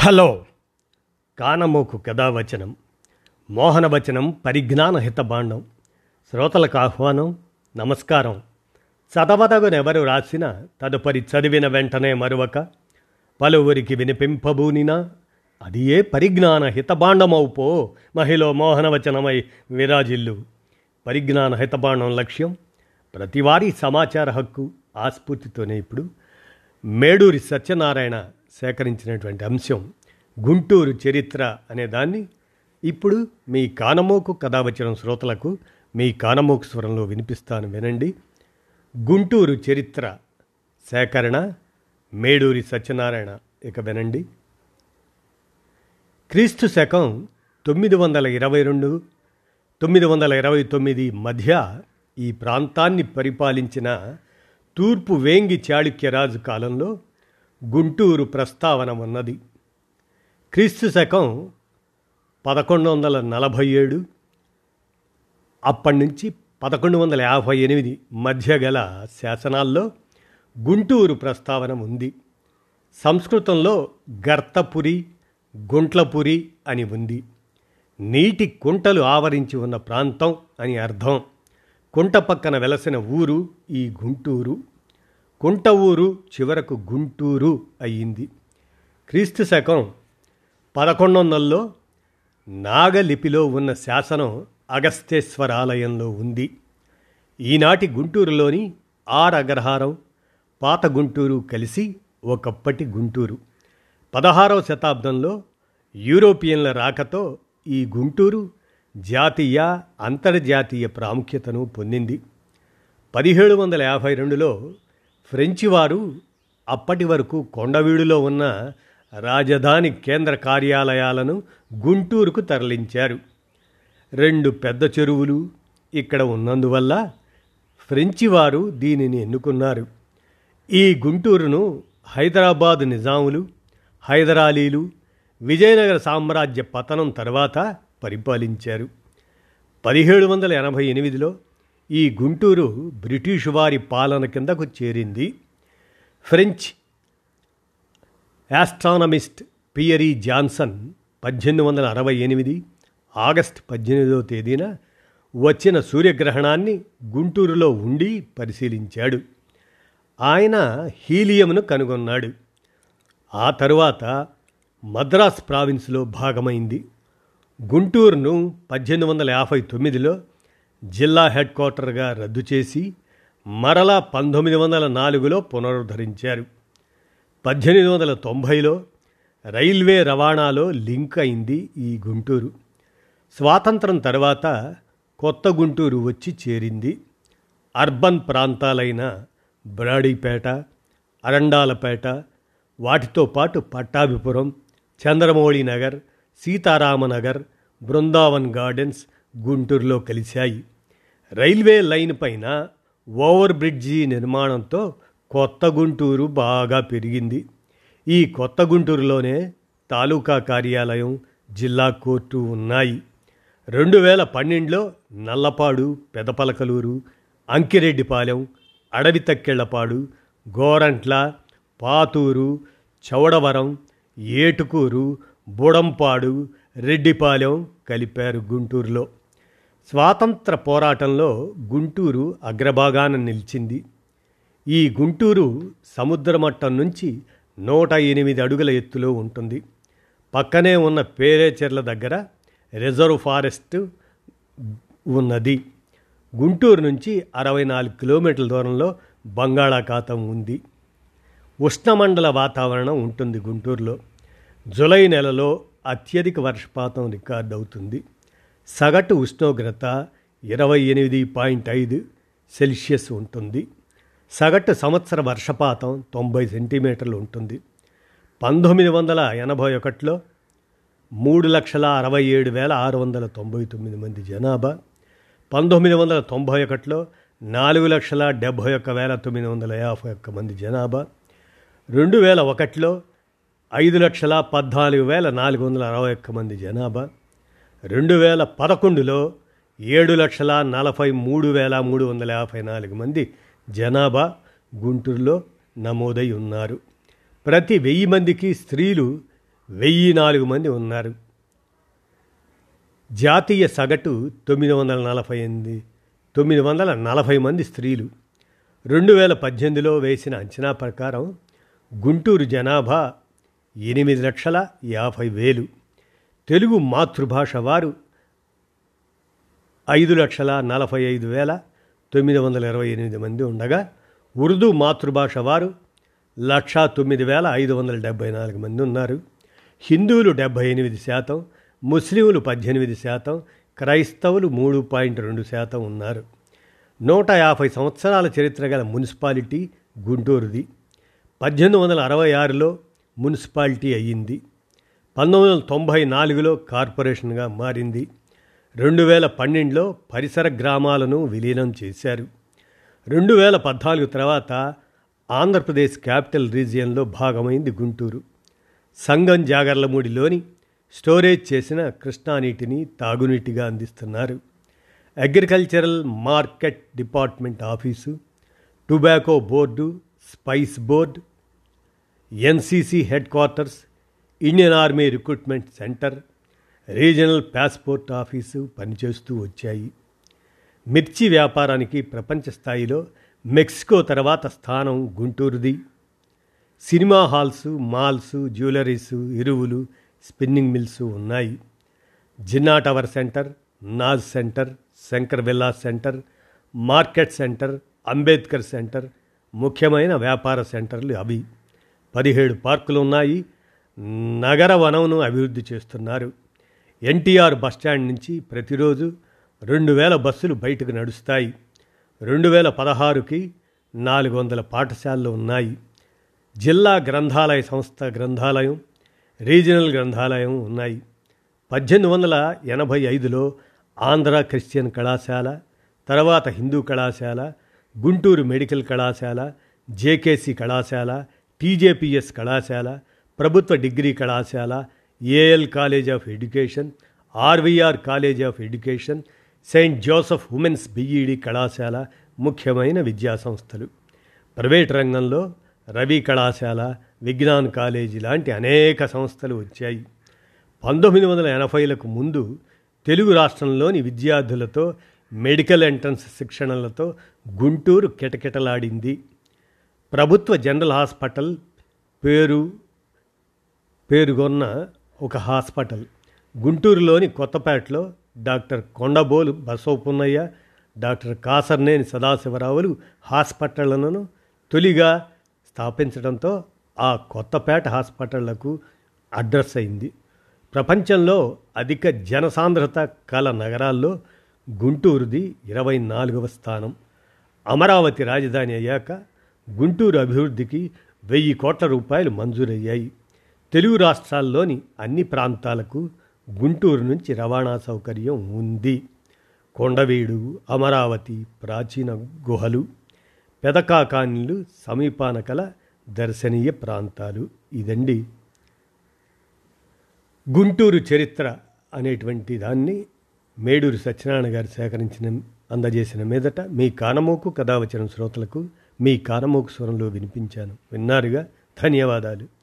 Hello. కానమోకు కథావచనం మోహనవచనం పరిజ్ఞాన హితబాండం శ్రోతలకు ఆహ్వానం నమస్కారం. చదవదగునెవరు రాసిన తదుపరి చదివిన వెంటనే మరొక పలువురికి వినిపింపబూనినా అది ఏ పరిజ్ఞాన హితబాండమౌపో మహిళ మోహనవచనమై విరాజిల్లు. పరిజ్ఞాన హితబాండం లక్ష్యం ప్రతివారీ సమాచార హక్కు ఆస్ఫూర్తితోనే ఇప్పుడు మేడూరి సత్యనారాయణ సేకరించినటువంటి అంశం గుంటూరు చరిత్ర అనే దాన్ని ఇప్పుడు మీ కానమోకు కథావచనం శ్రోతలకు మీ కానమోకు స్వరంలో వినిపిస్తాను వినండి. గుంటూరు చరిత్ర సేకరణ మేడూరి సత్యనారాయణ. ఇక వినండి. క్రీస్తు శకం తొమ్మిది వందల ఇరవై రెండు తొమ్మిది వందల ఇరవై తొమ్మిది మధ్య ఈ ప్రాంతాన్ని పరిపాలించిన తూర్పు వేంగి చాళుక్యరాజు కాలంలో గుంటూరు ప్రస్తావన ఉన్నది క్రీస్తు శకం పదకొండు వందల నలభై ఏడు అప్పటి నుంచి పదకొండు వందల యాభై ఎనిమిది మధ్య గల శాసనాల్లో గుంటూరు ప్రస్తావన ఉంది సంస్కృతంలో గర్తపురి గుంట్లపురి అని ఉంది. నీటి కుంటలు ఆవరించి ఉన్న ప్రాంతం అని అర్థం. కుంట పక్కన వెలసిన ఊరు ఈ గుంటూరు. కుంట ఊరు చివరకు గుంటూరు అయ్యింది. క్రీస్తు శకం పదకొండు వందల్లో నాగలిపిలో ఉన్న శాసనం అగస్తేశ్వరాలయంలో ఉంది. ఈనాటి గుంటూరులోని ఆర్ అగ్రహారం పాత గుంటూరు కలిసి ఒకప్పటి గుంటూరు. పదహారవ శతాబ్దంలో యూరోపియన్ల రాకతో ఈ గుంటూరు జాతీయ అంతర్జాతీయ ప్రాముఖ్యతను పొందింది. పదిహేడు వందల యాభై రెండులో ఫ్రెంచి వారు అప్పటి వరకు కొండవీడులో ఉన్న రాజధాని కేంద్ర కార్యాలయాలను గుంటూరుకు తరలించారు. రెండు పెద్ద చెరువులు ఇక్కడ ఉన్నందువల్ల ఫ్రెంచి వారు దీనిని ఎన్నుకున్నారు. ఈ గుంటూరును హైదరాబాద్ నిజాములు హైదరాలీలు విజయనగర సామ్రాజ్య పతనం తర్వాత పరిపాలించారు. పదిహేడు వందల ఎనభై ఎనిమిదిలో ఈ గుంటూరు బ్రిటిషు వారి పాలన కిందకు చేరింది. ఫ్రెంచ్ యాస్ట్రానమిస్ట్ పియరీ జాన్సన్ పద్దెనిమిది వందల అరవై ఎనిమిది ఆగస్ట్ పద్దెనిమిదవ తేదీన వచ్చిన సూర్యగ్రహణాన్ని గుంటూరులో ఉండి పరిశీలించాడు. ఆయన హీలియంను కనుగొన్నాడు. ఆ తరువాత మద్రాస్ ప్రావిన్స్లో భాగమైంది. గుంటూరును పద్దెనిమిది వందల యాభై తొమ్మిదిలో జిల్లా హెడ్ క్వార్టర్గా రద్దు చేసి మరలా పంతొమ్మిది వందల నాలుగులో పునరుద్ధరించారు. పద్దెనిమిది వందల తొంభైలో రైల్వే రవాణాలో లింక్ అయింది ఈ గుంటూరు. స్వాతంత్రం తర్వాత కొత్త గుంటూరు వచ్చి చేరింది. అర్బన్ ప్రాంతాలైన బ్రాడీపేట అరండాలపేట వాటితో పాటు పట్టాభిపురం చంద్రమౌళి నగర్ సీతారామనగర్ బృందావన్ గార్డెన్స్ గుంటూరులో కలిశాయి. రైల్వే లైన్ పైన ఓవర్ బ్రిడ్జి నిర్మాణంతో కొత్త గుంటూరు బాగా పెరిగింది. ఈ కొత్త గుంటూరులోనే తాలూకా కార్యాలయం జిల్లా కోర్టు ఉన్నాయి. రెండు వేల పన్నెండులో నల్లపాడు పెదపలకలూరు అంకిరెడ్డిపాలెం అడవి తక్కెళ్ళపాడు గోరంట్ల పాతూరు చౌడవరం ఏటుకూరు బుడంపాడు రెడ్డిపాలెం కలిపారు గుంటూరులో. స్వాతంత్ర పోరాటంలో గుంటూరు అగ్రభాగాన నిలిచింది. ఈ గుంటూరు సముద్ర మట్టం నుంచి నూట ఎనిమిది అడుగుల ఎత్తులో ఉంటుంది. పక్కనే ఉన్న పేరేచెర్ల దగ్గర రిజర్వ్ ఫారెస్ట్ ఉన్నది. గుంటూరు నుంచి అరవై నాలుగు కిలోమీటర్ల దూరంలో బంగాళాఖాతం ఉంది. ఉష్ణమండల వాతావరణం ఉంటుంది గుంటూరులో. జులై నెలలో అత్యధిక వర్షపాతం రికార్డ్ అవుతుంది సగటు ఉష్ణోగ్రత ఇరవై ఎనిమిది పాయింట్ ఐదు సెల్సియస్ ఉంటుంది. సగటు సంవత్సర వర్షపాతం తొంభై సెంటీమీటర్లు ఉంటుంది. పంతొమ్మిది వందల ఎనభై ఒకటిలో మూడు లక్షల అరవై ఏడు వేల ఆరు వందల తొంభై తొమ్మిది మంది జనాభా. పంతొమ్మిది వందల తొంభై ఒకటిలో నాలుగు లక్షల డెబ్భై ఒక్క వేల తొమ్మిది వందల యాభై ఒక్క మంది జనాభా. రెండు వేల ఒకటిలో ఐదు లక్షల పద్నాలుగు వేల నాలుగు వందల అరవై ఒక్క మంది జనాభా. రెండు వేల పదకొండులో ఏడు లక్షల నలభై మూడు వేల మూడు వందల యాభై నాలుగు మంది జనాభా గుంటూరులో నమోదై ఉన్నారు. ప్రతి వెయ్యి మందికి స్త్రీలు వెయ్యి నాలుగు మంది ఉన్నారు. జాతీయ సగటు తొమ్మిది వందల నలభై ఎనిమిది తొమ్మిది వందల నలభై మంది స్త్రీలు. రెండు వేల పద్దెనిమిదిలో వేసిన అంచనా ప్రకారం గుంటూరు జనాభా ఎనిమిది లక్షల యాభై వేలు. తెలుగు మాతృభాష వారు ఐదు లక్షల నలభై ఐదు వేల తొమ్మిది వందల ఇరవై ఎనిమిది మంది ఉండగా ఉర్దూ మాతృభాష వారు లక్షా తొమ్మిది వేల ఐదు వందల డెబ్బై నాలుగు మంది ఉన్నారు. హిందువులు డెబ్భై ఎనిమిది శాతం ముస్లింలు పద్దెనిమిది శాతం క్రైస్తవులు మూడు పాయింట్ రెండు శాతం ఉన్నారు. నూట యాభై సంవత్సరాల చరిత్ర గల మున్సిపాలిటీ గుంటూరుది. పద్దెనిమిది వందల అరవై ఆరులో మున్సిపాలిటీ అయ్యింది. పంతొమ్మిది వందల తొంభై నాలుగులో కార్పొరేషన్గా మారింది. రెండు వేల పన్నెండులో పరిసర గ్రామాలను విలీనం చేశారు. రెండు వేల పద్నాలుగు తర్వాత ఆంధ్రప్రదేశ్ క్యాపిటల్ రీజియన్లో భాగమైంది గుంటూరు. సంగం జాగర్లమూడిలోని స్టోరేజ్ చేసిన కృష్ణానీటిని తాగునీటిగా అందిస్తున్నారు. Agricultural market department office tobacco board spice board NCC headquarters Indian army recruitment centre regional passport office పనిచేస్తూ వచ్చాయి. మిర్చి వ్యాపారానికి ప్రపంచ స్థాయిలో మెక్సికో తర్వాత స్థానం గుంటూరుది. సినిమా హాల్స్ మాల్స్ జ్యువెలరీస్ ఎరువులు స్పిన్నింగ్ మిల్స్ ఉన్నాయి. Jinnah tower centre Naaz centre Shankar villa centre market centre Ambedkar centre ముఖ్యమైన వ్యాపార సెంటర్లు అవి. పదిహేడు పార్కులు ఉన్నాయి. నగర వనంను అభివృద్ధి చేస్తున్నారు. ఎన్టీఆర్ బస్టాండ్ నుంచి ప్రతిరోజు రెండు వేల బస్సులు బయటకు నడుస్తాయి. రెండు వేల పదహారుకి నాలుగు వందల పాఠశాలలు ఉన్నాయి. జిల్లా గ్రంథాలయ సంస్థ గ్రంథాలయం రీజనల్ గ్రంథాలయం ఉన్నాయి. పద్దెనిమిది వందల ఎనభై ఐదులో ఆంధ్ర క్రిస్టియన్ కళాశాల తర్వాత హిందూ కళాశాల గుంటూరు మెడికల్ కళాశాల జేకేసి కళాశాల టీజేపీఎస్ కళాశాల ప్రభుత్వ డిగ్రీ కళాశాల AL college of education RVR college of education Saint Joseph women's BEd కళాశాల ముఖ్యమైన విద్యా సంస్థలు. ప్రైవేట్ రంగంలో రవి కళాశాల విజ్ఞాన్ కాలేజీ లాంటి అనేక సంస్థలు వచ్చాయి. పంతొమ్మిది వందల ఎనభైలకు ముందు తెలుగు రాష్ట్రంలోని విద్యార్థులతో మెడికల్ ఎంట్రన్స్ శిక్షణలతో గుంటూరు కిటకిటలాడింది. ప్రభుత్వ జనరల్ హాస్పిటల్ పేరు పేరుగొన్న ఒక హాస్పిటల్. గుంటూరులోని కొత్తపేటలో డాక్టర్ కొండబోలు బసవపున్నయ్య డాక్టర్ కాసర్నేని సదాశివరావులు హాస్పిటళ్ళను తొలిగా స్థాపించడంతో ఆ కొత్తపేట హాస్పిటళ్ళకు అడ్రస్ అయింది. ప్రపంచంలో అధిక జనసాంద్రత కల నగరాల్లో గుంటూరుది ఇరవై నాలుగవ స్థానం. అమరావతి రాజధాని అయ్యాక గుంటూరు అభివృద్ధికి వెయ్యి కోట్ల రూపాయలు మంజూరయ్యాయి. తెలుగు రాష్ట్రాల్లోని అన్ని ప్రాంతాలకు గుంటూరు నుంచి రవాణా సౌకర్యం ఉంది. కొండవీడు అమరావతి ప్రాచీన గుహలు పెదకాకానిలు సమీపాన కల దర్శనీయ ప్రాంతాలు ఇదండి. గుంటూరు చరిత్ర అనేటువంటి దాన్ని మేడూరు సత్యనారాయణ గారు సేకరించిన అందజేసిన మీదట మీ కానమోకు కథావచన శ్రోతలకు మీ కానమోకు స్వరంలో వినిపించాను. విన్నారుగా? ధన్యవాదాలు.